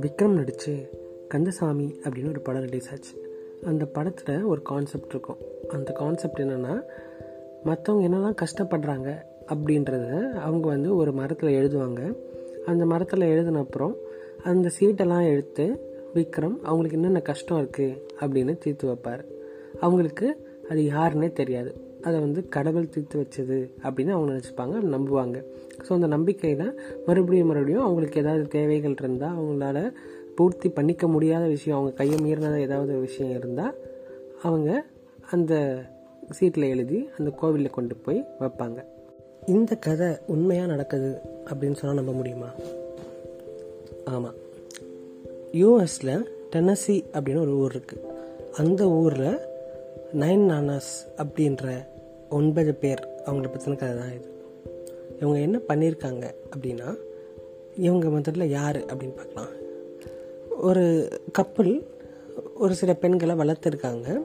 விக்ரம் நடித்து கந்தசாமி அப்படின்னு ஒரு படம் ரிலீஸ் ஆச்சு. அந்த படத்தில் ஒரு கான்செப்ட் இருக்கும். அந்த கான்செப்ட் என்னென்னா மற்றவங்க என்னெல்லாம் கஷ்டப்படுறாங்க அப்படின்றத அவங்க வந்து ஒரு மரத்தில் எழுதுவாங்க. அந்த மரத்தில் எழுதின அப்புறம் அந்த சீட்டெல்லாம் எடுத்து விக்ரம் அவங்களுக்கு என்னென்ன கஷ்டம் இருக்குது அப்படின்னு தீர்த்து வைப்பார். அவங்களுக்கு அது யாருன்னே தெரியாது. அதை வந்து கடவுள் தீர்த்து வச்சது அப்படின்னு அவங்க நினச்சிப்பாங்க நம்புவாங்க. ஸோ அந்த நம்பிக்கையில் மறுபடியும் மறுபடியும் அவங்களுக்கு ஏதாவது தேவைகள் இருந்தால் அவங்களால பூர்த்தி பண்ணிக்க முடியாத விஷயம் அவங்க கையை மீறினத ஏதாவது விஷயம் இருந்தால் அவங்க அந்த சீட்டில் எழுதி அந்த கோவிலில் கொண்டு போய் வைப்பாங்க. இந்த கதை உண்மையாக நடக்குது அப்படின்னு சொன்னால் நம்ப முடியுமா? ஆமாம் யூஎஸில் டென்னசி அப்படின்னு ஒரு ஊர் இருக்குது அந்த ஊரில் நைன் நானாஸ் அப்படின்ற ஒன்பது பேர் அவங்கள பற்றின கதை தான் இது. இவங்க என்ன பண்ணியிருக்காங்க அப்படின்னா இவங்க முதல்ல யார் அப்படின்னு பார்க்கலாம். ஒரு கப்பல் ஒரு சில பெண்களை வளர்த்துருக்காங்க.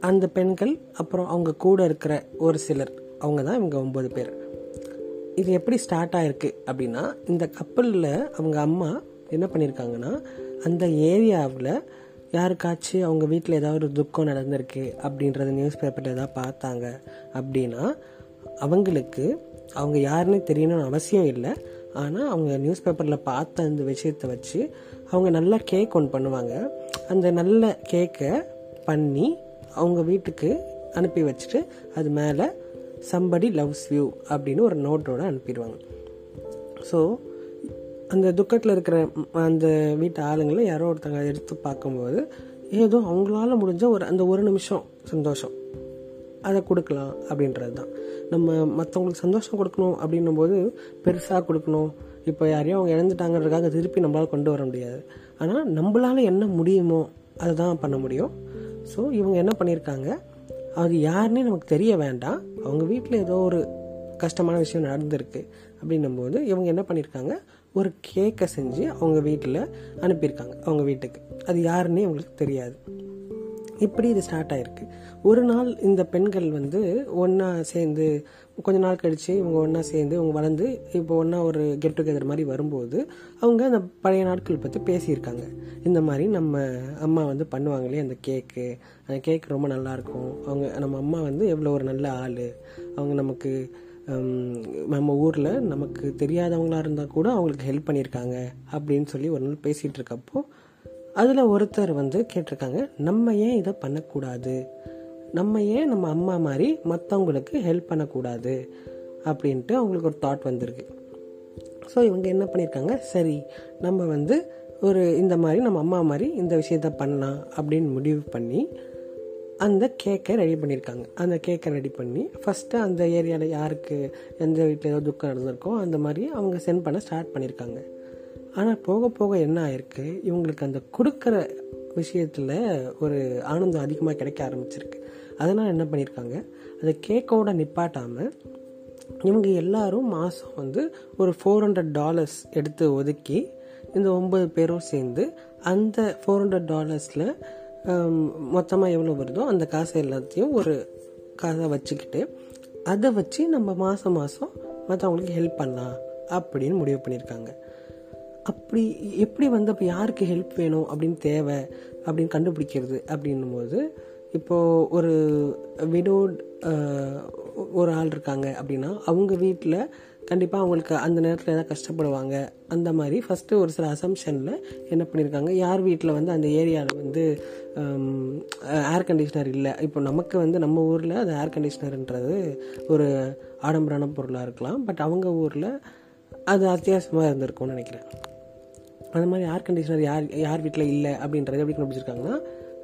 அந்த பெண்கள் அப்புறம் அவங்க கூட இருக்கிற ஒரு சிலர் அவங்க தான் இவங்க ஒம்பது பேர். இது எப்படி ஸ்டார்ட் ஆயிருக்கு அப்படின்னா இந்த கப்பலில் அவங்க அம்மா என்ன பண்ணியிருக்காங்கன்னா அந்த ஏரியாவில் யாருக்காச்சும் அவங்க வீட்டில் ஏதாவது ஒரு துக்கம் நடந்திருக்கு அப்படின்றத நியூஸ் பேப்பரில் ஏதாவது பார்த்தாங்க அப்படின்னா அவங்களுக்கு அவங்க யாருன்னு தெரியணும்னு அவசியம் இல்லை. ஆனால் அவங்க நியூஸ் பேப்பரில் பார்த்த அந்த விஷயத்தை வச்சு அவங்க நல்லா கேக் ஒன்று பண்ணுவாங்க. அந்த நல்ல கேக்கை பண்ணி அவங்க வீட்டுக்கு அனுப்பி வச்சுட்டு அது மேலே சம்படி லவ்ஸ் வியூ அப்படின்னு ஒரு நோட்டோடு அனுப்பிடுவாங்க. ஸோ அந்த துக்கத்தில் இருக்கிற அந்த வீட்டு ஆளுங்களை யாரோ ஒருத்தங்க எடுத்து பார்க்கும்போது ஏதோ அவங்களால முடிஞ்ச ஒரு அந்த ஒரு நிமிஷம் சந்தோஷம். அதை கொடுக்கலாம் அப்படின்றது தான் நம்ம மற்றவங்களுக்கு சந்தோஷம் கொடுக்கணும் அப்படின்னும் போது பெருசாக கொடுக்கணும். இப்போ யாரையும் அவங்க இழந்துட்டாங்கிறதுக்காக திருப்பி நம்மளால் கொண்டு வர முடியாது. ஆனால் நம்மளால் என்ன முடியுமோ அதை தான் பண்ண முடியும். ஸோ இவங்க என்ன பண்ணியிருக்காங்க? அது யாருன்னே நமக்கு தெரிய வேண்டாம். அவங்க வீட்டில் ஏதோ ஒரு கஷ்டமான விஷயம் நடந்திருக்கு. அப்படின்னும் போது இவங்க என்ன பண்ணியிருக்காங்க ஒரு கேக்கை செஞ்சு அவங்க வீட்டில் அனுப்பியிருக்காங்க அவங்க வீட்டுக்கு. அது யாருன்னே அவங்களுக்கு தெரியாது. இப்படி இது ஸ்டார்ட் ஆயிருக்கு. ஒரு நாள் இந்த பெண்கள் வந்து ஒன்றா சேர்ந்து கொஞ்ச நாள் கழித்து இவங்க ஒன்றா சேர்ந்து இவங்க வளர்ந்து இப்போ ஒன்றா ஒரு கெட் டுகெதர் மாதிரி வரும்போது அவங்க அந்த பழைய நாட்கள் பற்றி பேசியிருக்காங்க. இந்த மாதிரி நம்ம அம்மா வந்து பண்ணுவாங்களே அந்த கேக்கு. அந்த கேக் ரொம்ப நல்லாயிருக்கும் அவங்க நம்ம அம்மா வந்து எவ்வளோ ஒரு நல்ல ஆள். அவங்க நமக்கு நம்ம ஊரில் நமக்கு தெரியாதவங்களா இருந்தால் கூட அவங்களுக்கு ஹெல்ப் பண்ணியிருக்காங்க அப்படின்னு சொல்லி ஒரு நாள் பேசிகிட்டு இருக்கப்போ அதில் ஒருத்தர் வந்து கேட்டிருக்காங்க நம்ம ஏன் இதை பண்ணக்கூடாது? நம்ம ஏன் நம்ம அம்மா மாதிரி மற்றவங்களுக்கு ஹெல்ப் பண்ணக்கூடாது? அப்படின்ட்டு அவங்களுக்கு ஒரு தாட் வந்திருக்கு. ஸோ இவங்க என்ன பண்ணியிருக்காங்க சரி நம்ம வந்து ஒரு இந்த மாதிரி நம்ம அம்மா மாதிரி இந்த விஷயத்த பண்ணலாம் அப்படின்னு முடிவு பண்ணி அந்த கேக்கை ரெடி பண்ணியிருக்காங்க அந்த கேக்கை ரெடி பண்ணி ஃபஸ்ட்டு அந்த ஏரியாவில் யாருக்கு எந்த வீட்டில் ஏதோ துக்கம் நடந்திருக்கோ அந்த மாதிரி அவங்க சென்ட் பண்ண ஸ்டார்ட் பண்ணியிருக்காங்க ஆனால் போக போக என்ன ஆயிருக்கு? இவங்களுக்கு அந்த கொடுக்குற விஷயத்தில் ஒரு ஆனந்தம் அதிகமாக கிடைக்க ஆரம்பிச்சிருக்கு. அதனால் என்ன பண்ணியிருக்காங்க அந்த கேக்கோட நிப்பாட்டாமல் இவங்க எல்லாரும் மாதம் வந்து ஒரு ஃபோர் ஹண்ட்ரட் டாலர்ஸ் எடுத்து ஒதுக்கி இந்த ஒம்பது பேரும் சேர்ந்து அந்த ஃபோர் ஹண்ட்ரட் டாலர்ஸில் மொத்தமாக எவ்வளோ வருதோ அந்த காசை எல்லாத்தையும் ஒரு காசை வச்சுக்கிட்டு அதை வச்சு நம்ம மாதம் மாதம் மற்றவங்களுக்கு ஹெல்ப் பண்ணலாம் அப்படின்னு முடிவு பண்ணியிருக்காங்க. அப்படி எப்படி வந்து அப்போ யாருக்கு ஹெல்ப் வேணும் அப்படின்னு தேவை அப்படின்னு கண்டுபிடிக்கிறது அப்படின்னும் போது இப்போது ஒரு விடோட் ஒரு ஆள் இருக்காங்க அப்படின்னா அவங்க வீட்டில் கண்டிப்பாக அவங்களுக்கு அந்த நேரத்தில் எதாவது கஷ்டப்படுவாங்க. அந்த மாதிரி ஃபஸ்ட்டு ஒரு சில அசம்ஷனில் என்ன பண்ணியிருக்காங்க யார் வீட்டில் வந்து அந்த ஏரியாவில் வந்து ஏர் கண்டிஷ்னர் இல்லை. இப்போ நமக்கு வந்து நம்ம ஊரில் அது ஏர் கண்டிஷ்னர்ன்றது ஒரு ஆடம்பரான பொருளாக இருக்கலாம். பட் அவங்க ஊரில் அது அத்தியாவசியமாக இருந்திருக்கும்னு நினைக்கிறேன். அந்த மாதிரி ஏர் கண்டிஷனர் யார் யார் வீட்டில் இல்லை அப்படின்றத எப்படி கண்டுபிடிச்சிருக்காங்கன்னா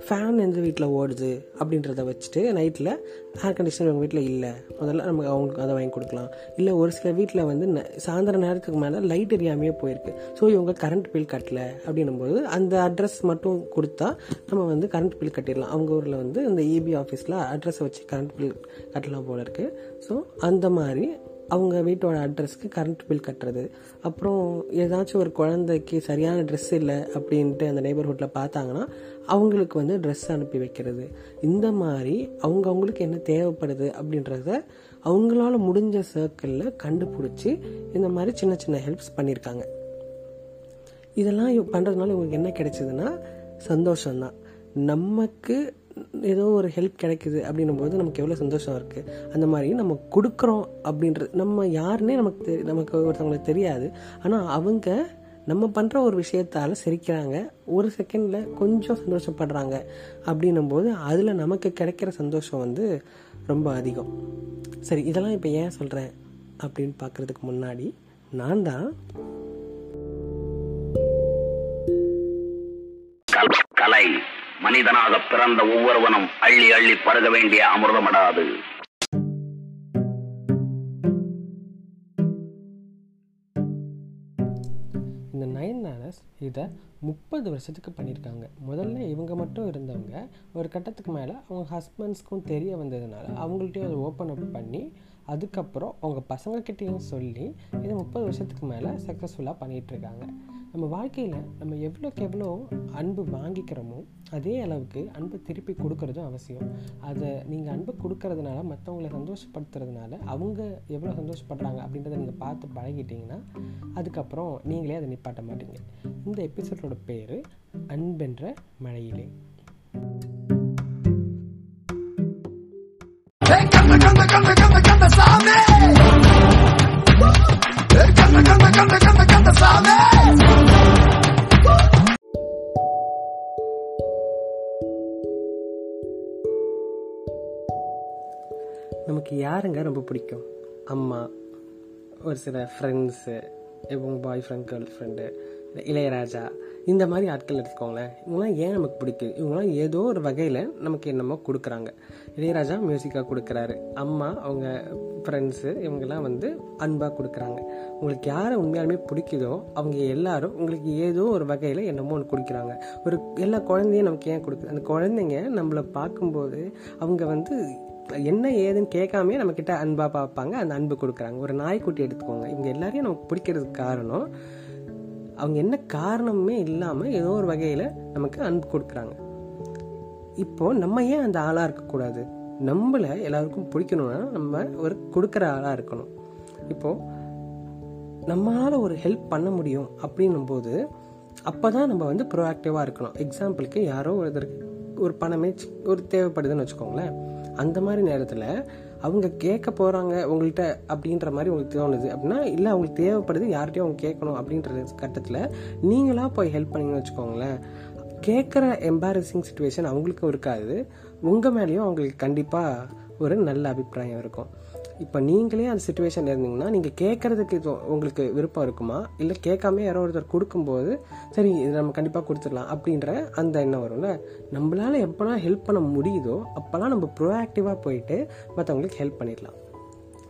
ஃபேன் எந்த வீட்டில் ஓடுது அப்படின்றத வச்சுட்டு நைட்டில் ஏர் கண்டிஷனர் அவங்க வீட்டில் இல்லை. முதல்ல நமக்கு அவங்களுக்கு அதை வாங்கி கொடுக்கலாம். இல்லை ஒரு சில வீட்டில் வந்து சாயந்தர நேரத்துக்கு மேலே லைட் எரியாமையே போயிருக்கு. ஸோ இவங்க கரண்ட் பில் கட்டல அப்படின்னும்போது அந்த அட்ரஸ் மட்டும் கொடுத்தா நம்ம வந்து கரண்ட் பில் கட்டிடலாம். அவங்க ஊரில் வந்து இந்த இபி ஆஃபீஸில் அட்ரஸை வச்சு கரண்ட் பில் கட்டலாம் போல இருக்குது ஸோ அந்த மாதிரி அவங்க வீட்டோட அட்ரஸ்க்கு கரண்ட் பில் கட்டுறது. அப்புறம் ஏதாச்சும் ஒரு குழந்தைக்கு சரியான ட்ரெஸ் இல்லை அப்படின்ட்டு அந்த நெய்பர்ஹுட்டில் பார்த்தாங்கன்னா அவங்களுக்கு வந்து ட்ரெஸ் அனுப்பி வைக்கிறது. இந்த மாதிரி அவங்க அவங்களுக்கு என்ன தேவைப்படுது அப்படின்றத அவங்களால முடிஞ்ச சர்க்கிளில் கண்டுபிடிச்சி இந்த மாதிரி சின்ன சின்ன ஹெல்ப்ஸ் பண்ணியிருக்காங்க இதெல்லாம் பண்ணுறதுனால இவங்களுக்கு என்ன கிடைச்சதுன்னா சந்தோஷம்தான். நமக்கு ஏதோ ஒரு ஹெல்ப் கிடைக்குது அப்படின்னும் போது நமக்கு எவ்வளோ சந்தோஷம் இருக்குது அந்த மாதிரி நம்ம கொடுக்குறோம் அப்படின்றது நம்ம யாருன்னே நமக்கு தெ நமக்கு ஒருத்தவங்களுக்கு தெரியாது. ஆனால் அவங்க நம்ம பண்ணுற ஒரு விஷயத்தால் சிரிக்கிறாங்க. ஒரு செகண்டில் கொஞ்சம் சந்தோஷப்படுறாங்க. அப்படின்னும் போது அதில் நமக்கு கிடைக்கிற சந்தோஷம் வந்து ரொம்ப அதிகம். சரி இதெல்லாம் இப்போ ஏன் சொல்கிறேன் அப்படின்னு பார்க்குறதுக்கு முன்னாடி நான் தான் கலை மனிதனாக பிறந்த ஒவ்வொருவனும் அள்ளி அள்ளி பருக வேண்டிய அமிர்தமடாது இதை முப்பது வருஷத்துக்கு பண்ணியிருக்காங்க முதல்ல இவங்க மட்டும் இருந்தவங்க ஒரு கட்டத்துக்கு மேலே அவங்க ஹஸ்பண்ட்ஸ்க்கும் தெரிய வந்ததுனால அவங்கள்ட்டையும் அதை ஓப்பன் அப் பண்ணி அதுக்கப்புறம் அவங்க பசங்கக்கிட்டேயும் சொல்லி இது முப்பது வருஷத்துக்கு மேலே சக்ஸஸ்ஃபுல்லாக பண்ணிகிட்ருக்காங்க நம்ம வாழ்க்கையில் நம்ம எவ்வளோக்கு எவ்வளோ அன்பு வாங்கிக்கிறோமோ அதே அளவுக்கு அன்பை திருப்பி கொடுக்கறதும் அவசியம். அதை நீங்கள் அன்பை கொடுக்கறதுனால மற்றவங்களை சந்தோஷப்படுத்துறதுனால அவங்க எவ்வளோ சந்தோஷப்படுறாங்க அப்படின்றத நீங்கள் பார்த்து பழகிட்டீங்கன்னா அதுக்கப்புறம் நீங்களே அதை நிப்பாட்ட மாட்டீங்க. இந்த எபிசோடோட பேர் அன்பென்ற மழையிலே. சாமி! உங்களுக்கு யாருங்க ரொம்ப பிடிக்கும்? அம்மா ஒரு சில ஃப்ரெண்ட்ஸு இவங்க boy friend girl friend Ilaiyaraaja இந்த மாதிரி ஆட்கள் எடுத்துக்கோங்களேன் இவங்களாம் ஏன் நமக்கு பிடிக்குது இவங்களாம் ஏதோ ஒரு வகையில் நமக்கு என்னமோ கொடுக்குறாங்க. இளையராஜா மியூசிக்காக கொடுக்குறாரு. அம்மா அவங்க ஃப்ரெண்ட்ஸு இவங்கெல்லாம் வந்து அன்பாக கொடுக்குறாங்க. உங்களுக்கு யாரை உண்மையாலுமே பிடிக்குதோ அவங்க எல்லாரும் உங்களுக்கு ஏதோ ஒரு வகையில் என்னமோ ஒன்று கொடுக்குறாங்க. ஒரு எல்லா குழந்தையும் நமக்கு ஏன் கொடுக்குது? அந்த குழந்தைங்க நம்மளை பார்க்கும்போது அவங்க வந்து என்ன ஏதுன்னு கேட்காமே நம்ம கிட்ட அன்பா பார்ப்பாங்க அந்த அன்பு கொடுக்குறாங்க. ஒரு நாய்க்குட்டி எடுத்துக்கோங்க. இவங்க எல்லாரையும் நமக்கு பிடிக்கிறதுக்கு காரணம் அவங்க என்ன காரணமே இல்லாமல் ஏதோ ஒரு வகையில் நமக்கு அன்பு கொடுக்குறாங்க. இப்போ நம்ம ஏன் அந்த ஆளாக இருக்கக்கூடாது? நம்மளை எல்லாருக்கும் பிடிக்கணும்னா நம்ம ஒரு கொடுக்குற ஆளாக இருக்கணும். இப்போ நம்மளால் ஒரு ஹெல்ப் பண்ண முடியும் அப்படின்னும் போது அப்போ தான் நம்ம வந்து ப்ரோஆக்டிவாக இருக்கணும். எக்ஸாம்பிளுக்கு யாரோ ஒருத்தருக்கு ஒரு பணமே ஒரு தேவைப்படுதுன்னு வச்சுக்கோங்களேன். அந்த மாதிரி நேரத்தில் அவங்க கேட்க போகிறாங்க உங்கள்கிட்ட அப்படின்ற மாதிரி உங்களுக்கு தோணுது அப்படின்னா இல்லை அவங்களுக்கு தேவைப்படுது யார்கிட்டயும் அவங்க கேட்கணும் அப்படின்ற கட்டத்தில் நீங்களாக போய் ஹெல்ப் பண்ணீங்கன்னு வச்சுக்கோங்களேன். கேட்குற எம்பாரசிங் சுச்சுவேஷன் அவங்களுக்கும் இருக்காது. உங்கள் மேலேயும் அவங்களுக்கு கண்டிப்பாக ஒரு நல்ல அபிப்பிராயம் இருக்கும். இப்போ நீங்களே அந்த சுச்சுவேஷன் இருந்தீங்கன்னா நீங்கள் கேட்கறதுக்கு இது உங்களுக்கு விருப்பம் இருக்குமா? இல்லை கேட்காம யாரோ ஒருத்தர் கொடுக்கும்போது சரி இது நம்ம கண்டிப்பாக கொடுத்துடலாம் அப்படின்ற அந்த எண்ணம் வரும்ல? நம்மளால் எப்போலாம் ஹெல்ப் பண்ண முடியுதோ அப்போல்லாம் நம்ம ப்ரோஆக்டிவாக போயிட்டு மற்றவங்களுக்கு ஹெல்ப் பண்ணிடலாம்.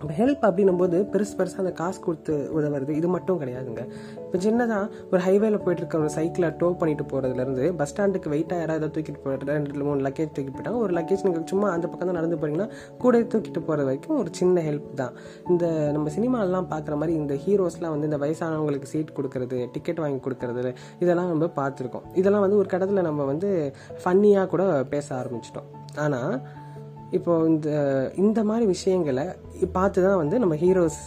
இப்போ ஹெல்ப் அப்படின்னும் போது பெருசு பெருசாக அந்த காசு கொடுத்து உதவுறது இது மட்டும் கிடையாதுங்க. இப்போ சின்னதாக ஒரு ஹைவேல போயிட்டு இருக்க ஒரு சைக்கிளை டோ பண்ணிட்டு போகிறதுலேருந்து பஸ் ஸ்டாண்டுக்கு வெயிட்டாக யாராவது தூக்கிட்டு போகிறது ரெண்டு மூணு லக்கேஜ் தூக்கிட்டு போயிட்டாங்க ஒரு லக்கேஜ் நீங்கள் சும்மா அந்த பக்கம் தான் நடந்து போகிறீங்கன்னா கூட தூக்கிட்டு போகிற வரைக்கும் ஒரு சின்ன ஹெல்ப் தான். இந்த நம்ம சினிமாலெலாம் பார்க்குற மாதிரி இந்த ஹீரோஸ்லாம் வந்து இந்த வயசானவங்களுக்கு சீட் கொடுக்கறது டிக்கெட் வாங்கி கொடுக்கறது இதெல்லாம் நம்ம பார்த்துருக்கோம். இதெல்லாம் வந்து ஒரு கடத்தில் நம்ம வந்து ஃபன்னியாக கூட பேச ஆரம்பிச்சிட்டோம். ஆனால் இப்போ இந்த இந்த மாதிரி விஷயங்களை பார்த்து தான் வந்து நம்ம ஹீரோஸ்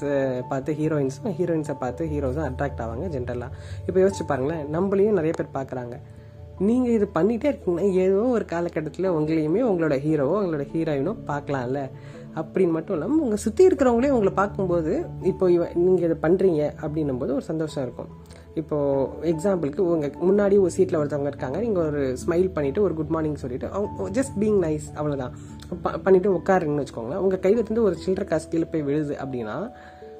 பார்த்து ஹீரோயின்ஸும் ஹீரோயின்ஸை பார்த்து ஹீரோஸும் அட்ராக்ட் ஆவாங்க ஜென்ரலாக இப்போ யோசிச்சு பாருங்களேன் நம்மளையும் நிறைய பேர் பார்க்குறாங்க. நீங்கள் இது பண்ணிகிட்டே இருக்கீங்கன்னா ஏதோ ஒரு காலகட்டத்தில் உங்களையுமே உங்களோட ஹீரோவோ உங்களோட ஹீரோயினோ பார்க்கலாம்ல. அப்படின்னு மட்டும் இல்லாமல் உங்கள் சுற்றி இருக்கிறவங்களே உங்களை பார்க்கும்போது இப்போ இவ நீங்கள் இதை பண்ணுறீங்க அப்படின்னும் போது ஒரு சந்தோஷம் இருக்கும். இப்போது எக்ஸாம்பிளுக்கு உங்கள் முன்னாடி ஒரு சீட்டில் ஒருத்தவங்க இருக்காங்க நீங்கள் ஒரு ஸ்மைல் பண்ணிவிட்டு ஒரு குட் மார்னிங் சொல்லிட்டு அவங்க ஜஸ்ட் பீங் நைஸ் அவ்வளோதான் ப- உட்காருங்கன்னு வச்சுக்கோங்களேன். உங்கள் கையில் இருந்து ஒரு சில்லற காசு கீழே போய் விழுது அப்படின்னா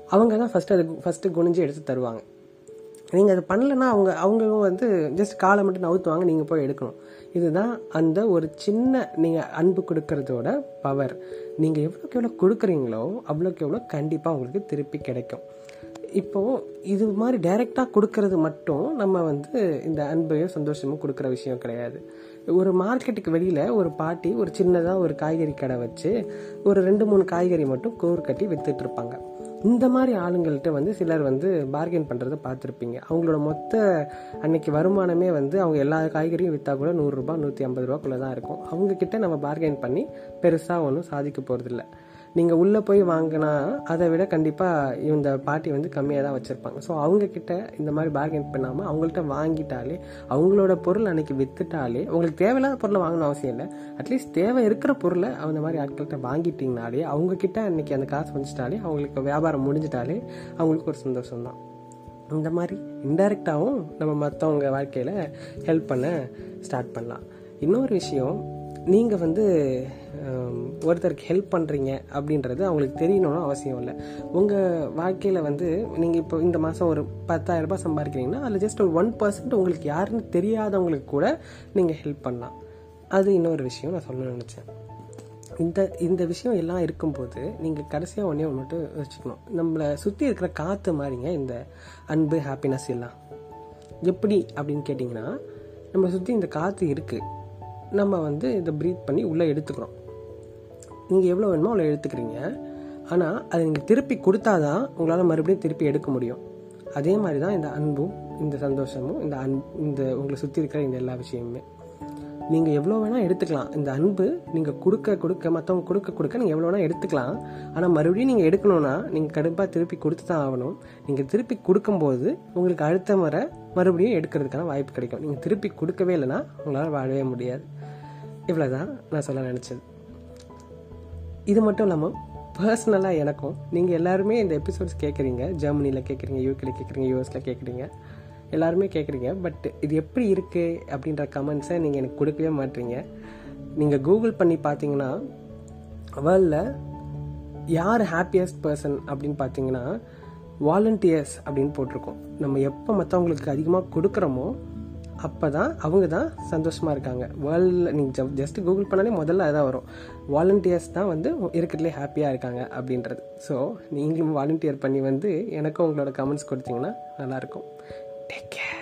அவங்க தான் ஃபஸ்ட்டு அது ஃபஸ்ட்டு குனிஞ்சு எடுத்து தருவாங்க. நீங்கள் அதை பண்ணலன்னா அவங்க அவங்களும் வந்து ஜஸ்ட் காலை மட்டும் நவுத்துவாங்க நீங்கள் போய் எடுக்கணும். இதுதான் அந்த ஒரு சின்ன நீங்கள் அன்பு கொடுக்கறதோட பவர் நீங்கள் எவ்வளோக்கு எவ்வளோ கொடுக்குறீங்களோ அவ்வளோக்கு எவ்வளோ கண்டிப்பாக உங்களுக்கு திருப்பி கிடைக்கும். இப்போது இது மாதிரி டைரெக்டாக கொடுக்கறது மட்டும் நம்ம வந்து இந்த அன்பையும் சந்தோஷமும் கொடுக்குற விஷயம் கிடையாது. ஒரு மார்க்கெட்டுக்கு வெளியில் ஒரு பாட்டி ஒரு சின்னதாக ஒரு காய்கறி கடை வச்சு ஒரு ரெண்டு மூணு காய்கறி மட்டும் கோர் கட்டி வித்துட்டு இருப்பாங்க. இந்த மாதிரி ஆளுங்கள்கிட்ட வந்து சிலர் வந்து பார்கெயின் பண்ணுறதை பார்த்துருப்பீங்க. அவங்களோட மொத்த அன்னைக்கு வருமானமே வந்து அவங்க எல்லா காய்கறியும் விற்றா கூட நூறுரூபா நூற்றி ஐம்பது ரூபாக்குள்ளே தான் இருக்கும் அவங்கக்கிட்ட நம்ம பார்கெயின் பண்ணி பெருசாக ஒன்றும் சாதிக்க போகிறதில்ல நீங்கள் உள்ளே போய் வாங்கினா அதை விட கண்டிப்பாக இந்த பாட்டி வந்து கம்மியாக தான் வச்சுருப்பாங்க. ஸோ அவங்கக்கிட்ட இந்த மாதிரி பார்கெயின் பண்ணாமல் அவங்கள்ட்ட வாங்கிட்டாலே அவங்களோட பொருள் அன்னைக்கு விற்றுட்டாலே உங்களுக்கு தேவையில்லாத பொருளை வாங்கணும் அவசியம் இல்லை. அட்லீஸ்ட் தேவை இருக்கிற பொருளை அந்த மாதிரி ஆட்கள்கிட்ட வாங்கிட்டிங்கனாலே அவங்கக்கிட்ட அன்னைக்கு அந்த காசு வந்துட்டாலே அவங்களுக்கு வியாபாரம் முடிஞ்சிட்டாலே அவங்களுக்கு ஒரு சந்தோஷம் தான் இந்த மாதிரி இன்டைரக்டாகவும் நம்ம மற்றவங்க வாழ்க்கையில் ஹெல்ப் பண்ண ஸ்டார்ட் பண்ணலாம். இன்னொரு விஷயம் நீங்கள் வந்து ஒருத்தருக்கு ஹெல்ப் பண்ணுறீங்க அப்படின்றது அவங்களுக்கு தெரியணும்னு அவசியம் இல்லை. உங்கள் வாழ்க்கையில் வந்து நீங்கள் இப்போ இந்த மாதம் ஒரு பத்தாயிரரூபா சம்பாதிக்கிறீங்கன்னா அதில் ஜஸ்ட் ஒரு ஒன் பர்சன்ட் உங்களுக்கு யாருன்னு தெரியாதவங்களுக்கு கூட நீங்கள் ஹெல்ப் பண்ணலாம். அது இன்னொரு விஷயம் நான் சொல்ல நினச்சேன். இந்த இந்த விஷயம் எல்லாம் இருக்கும்போது நீங்கள் கடைசியாக ஒன்றே ஒன்று மட்டும் வச்சுக்கணும் நம்மளை சுற்றி இருக்கிற காற்று மாதிரிங்க இந்த அன்பு ஹாப்பினஸ் எல்லாம். எப்படி அப்படின்னு கேட்டிங்கன்னா நம்மளை சுற்றி இந்த காற்று இருக்குது நம்ம வந்து இதை ப்ரீத் பண்ணி உள்ளே எடுத்துக்கிறோம். நீங்கள் எவ்வளோ வேணுமோ அவ்வளோ எடுத்துக்கிறீங்க. ஆனால் அதை நீங்கள் திருப்பி கொடுத்தா தான் உங்களால் மறுபடியும் திருப்பி எடுக்க முடியும். அதே மாதிரி தான் இந்த அன்பும் இந்த சந்தோஷமும் இந்த அன் இந்த உங்களை சுற்றி இருக்கிற இந்த எல்லா விஷயமுமே. நீங்கள் எவ்வளோ வேணால் எடுத்துக்கலாம். இந்த அன்பு நீங்கள் கொடுக்க கொடுக்க மற்றவங்க கொடுக்க கொடுக்க நீங்கள் எவ்வளோ வேணால் எடுத்துக்கலாம். ஆனால் மறுபடியும் நீங்கள் எடுக்கணும்னா நீங்கள் கடுப்பாக திருப்பி கொடுத்து தான் ஆகணும். நீங்கள் திருப்பி கொடுக்கும்போது உங்களுக்கு அடுத்த முறை மறுபடியும் எடுக்கிறதுக்கான வாய்ப்பு கிடைக்கும். நீங்கள் திருப்பி கொடுக்கவே இல்லைன்னா உங்களால் வாழவே முடியாது. இவ்வளோதான் நான் சொல்ல நினச்சது. இது மட்டும் இல்லாமல் பர்சனலாக எனக்கும் நீங்கள் எல்லாருமே இந்த எபிசோட்ஸ் கேட்குறீங்க ஜெர்மனியில் கேட்குறீங்க யூகேல கேட்குறீங்க யூஎஸில் கேட்குறீங்க எல்லாருமே கேட்குறீங்க பட் இது எப்படி இருக்குது அப்படின்ற கமெண்ட்ஸை நீங்கள் எனக்கு கொடுக்கவே மாட்டீங்க. நீங்கள் கூகுள் பண்ணி பார்த்தீங்கன்னா வேர்ல்டில் யார் ஹாப்பியஸ்ட் பர்சன் அப்படின்னு பார்த்தீங்கன்னா வாலண்டியர்ஸ் அப்படின்னு போட்டிருக்கோம். நம்ம எப்போ மற்றவங்களுக்கு அதிகமாக கொடுக்குறோமோ அப்போ தான் அவங்க தான் சந்தோஷமாக இருக்காங்க வேர்ல்டில் நீங்கள் ஜஸ்ட் கூகுள் பண்ணாலே முதல்ல அதான் வரும். வாலண்டியர்ஸ் தான் வந்து இருக்கிறதுலே ஹாப்பியாக இருக்காங்க அப்படின்றது. ஸோ நீங்களும் வாலண்டியர் பண்ணி வந்து எனக்கும் உங்களோட கமெண்ட்ஸ் கொடுத்தீங்கன்னா நல்லாயிருக்கும். Take care